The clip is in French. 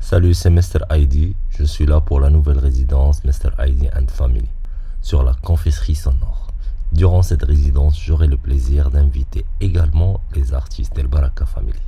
Salut, c'est Mr. ID. Je suis là pour la nouvelle résidence Mr. Heidi and Family sur la confesserie sonore. Durant cette résidence, j'aurai le plaisir d'inviter également les artistes d'El Baraka Family.